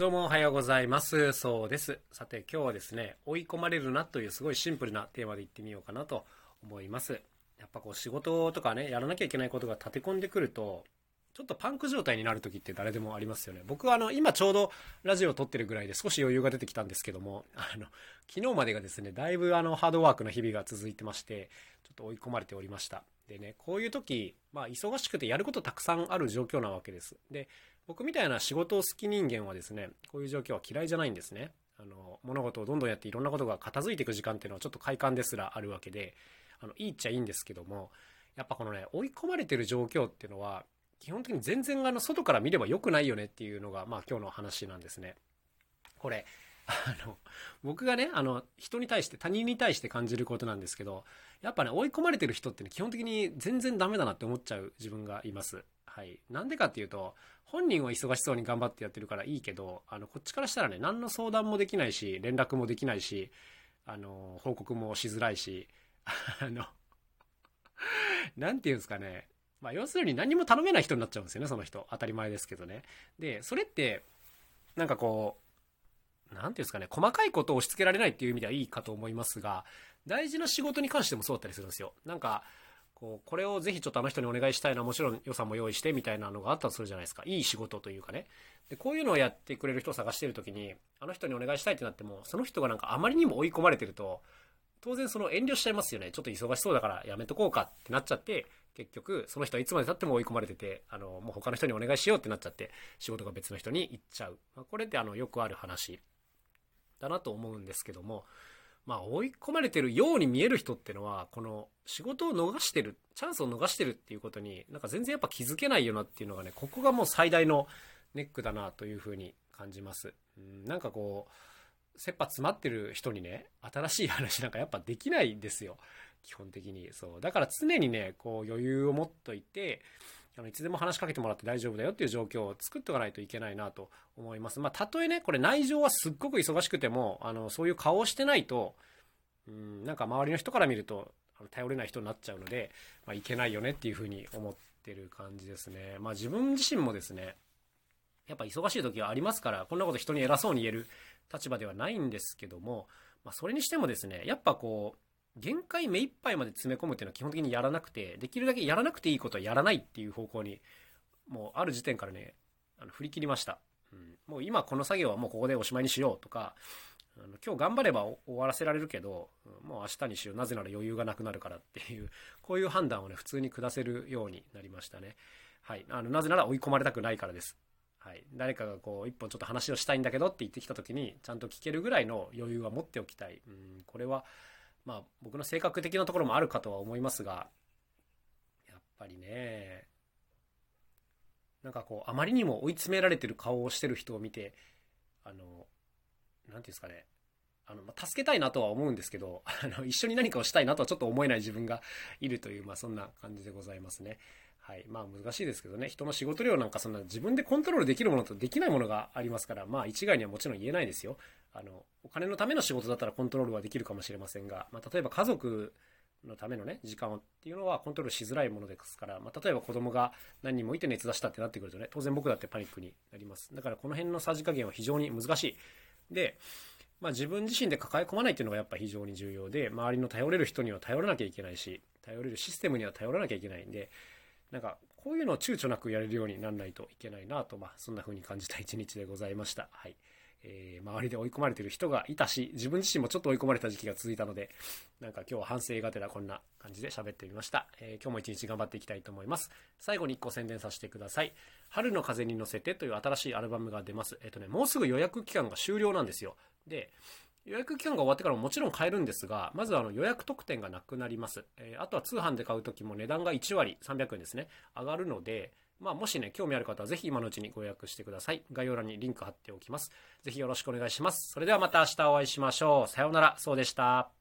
どうもおはようございます。そうです。さて今日はですね、追い込まれるなというすごいシンプルなテーマでいってみようかなと思います。やっぱこう仕事とかね、やらなきゃいけないことが立て込んでくると、ちょっとパンク状態になる時って誰でもありますよね。僕はあの、今ちょうどラジオを撮ってるぐらいで少し余裕が出てきたんですけども、あの、昨日までがですね、だいぶあの、ハードワークの日々が続いてまして、ちょっと追い込まれておりました。でね、こういう時、まあ忙しくてやることたくさんある状況なわけです。で、僕みたいな仕事を好き人間はですね、こういう状況は嫌いじゃないんですね。あの、物事をどんどんやっていろんなことが片付いていく時間っていうのはちょっと快感ですらあるわけで、あの、いいっちゃいいんですけども、やっぱこのね、追い込まれてる状況っていうのは、基本的に全然あの、外から見れば良くないよねっていうのが、まあ今日の話なんですね。これ、あの、僕がね、あの、人に対して、他人に対して感じることなんですけど、やっぱね、追い込まれてる人ってね、基本的に全然ダメだなって思っちゃう自分がいます。はい。なんでかっていうと、本人は忙しそうに頑張ってやってるからいいけど、あの、こっちからしたらね、何の相談もできないし、連絡もできないし、あの、報告もしづらいし、あの、なんていうんですかね。まあ、要するに何も頼めない人になっちゃうんですよね、その人。当たり前ですけどね。で、それって、なんかこう、ていうんですかね、細かいことを押し付けられないっていう意味ではいいかと思いますが、大事な仕事に関してもそうだったりするんですよ。なんか、こう、これをぜひちょっとあの人にお願いしたいな、もちろん予算も用意してみたいなのがあったとするじゃないですか。いい仕事というかね。で、こういうのをやってくれる人を探してるときに、あの人にお願いしたいってなっても、その人がなんかあまりにも追い込まれてると、当然その遠慮しちゃいますよね。ちょっと忙しそうだからやめとこうかってなっちゃって、結局、その人はいつまで経っても追い込まれてて、あの、もう他の人にお願いしようってなっちゃって、仕事が別の人に行っちゃう。まあ、これってあの、よくある話だなと思うんですけども、まあ、追い込まれてるように見える人ってのは、この仕事を逃してる、チャンスを逃してるっていうことに、なんか全然やっぱ気づけないよなっていうのがね、ここがもう最大のネックだなというふうに感じます。うん、なんかこう、切羽詰まってる人にね、新しい話なんかやっぱできないんですよ。基本的に。そう。だから常にね、こう余裕を持っといて、あのいつでも話しかけてもらって大丈夫だよっていう状況を作っておかないといけないなと思います。まあ、たとえね、これ内情はすっごく忙しくても、あの、そういう顔をしてないと、うん、なんか周りの人から見ると、頼れない人になっちゃうので、まあ、いけないよねっていうふうに思ってる感じですね。まあ、自分自身もですね、やっぱ忙しい時はありますから、こんなこと人に偉そうに言える立場ではないんですけども、まあ、それにしてもですね、やっぱこう、限界目いっぱいまで詰め込むっていうのは基本的にやらなくて、できるだけやらなくていいことはやらないっていう方向に、もうある時点からね、あの振り切りました。うん、もう今この作業はもうここでおしまいにしようとか、あの今日頑張れば終わらせられるけど、もう明日にしよう。なぜなら余裕がなくなるからっていう、こういう判断をね、普通に下せるようになりましたね。はい。あの、なぜなら追い込まれたくないからです。はい。誰かがこう、一本ちょっと話をしたいんだけどって言ってきた時に、ちゃんと聞けるぐらいの余裕は持っておきたい。うん、これは、まあ、僕の性格的なところもあるかとは思いますが、やっぱりね、なんかこう、あまりにも追い詰められてる顔をしてる人を見て、あの、なんていうんですかね、あの、ま、助けたいなとは思うんですけど、あの、一緒に何かをしたいなとはちょっと思えない自分がいるという、まあ、そんな感じでございますね。はい。まあ、難しいですけどね、人の仕事量なんかそんな自分でコントロールできるものとできないものがありますから、まあ、一概にはもちろん言えないですよ。あの、お金のための仕事だったらコントロールはできるかもしれませんが、まあ、例えば家族のためのね、時間をっていうのはコントロールしづらいものですから、まあ、例えば子供が何人もいて熱出したってなってくるとね、当然僕だってパニックになります。だからこの辺のさじ加減は非常に難しい。で、まあ自分自身で抱え込まないっていうのがやっぱ非常に重要で、周りの頼れる人には頼らなきゃいけないし、頼れるシステムには頼らなきゃいけないんで、なんかこういうのを躊躇なくやれるようにならないといけないなと、まあそんな風に感じた一日でございました。はい。えー、周りで追い込まれてる人がいたし、自分自身もちょっと追い込まれた時期が続いたので、なんか今日は反省がてらこんな感じで喋ってみました。えー、今日も一日頑張っていきたいと思います。最後に一個宣伝させてください。春の風に乗せてという新しいアルバムが出ます。えっ、ー、とね、もうすぐ予約期間が終了なんですよ。で、予約期間が終わってからももちろん買えるんですが、まずあの予約特典がなくなります。えー、あとは通販で買うときも値段が1割300円ですね。上がるので、まあ、もしね、興味ある方はぜひ今のうちにご予約してください。概要欄にリンク貼っておきます。ぜひよろしくお願いします。それではまた明日お会いしましょう。さようなら。そうでした。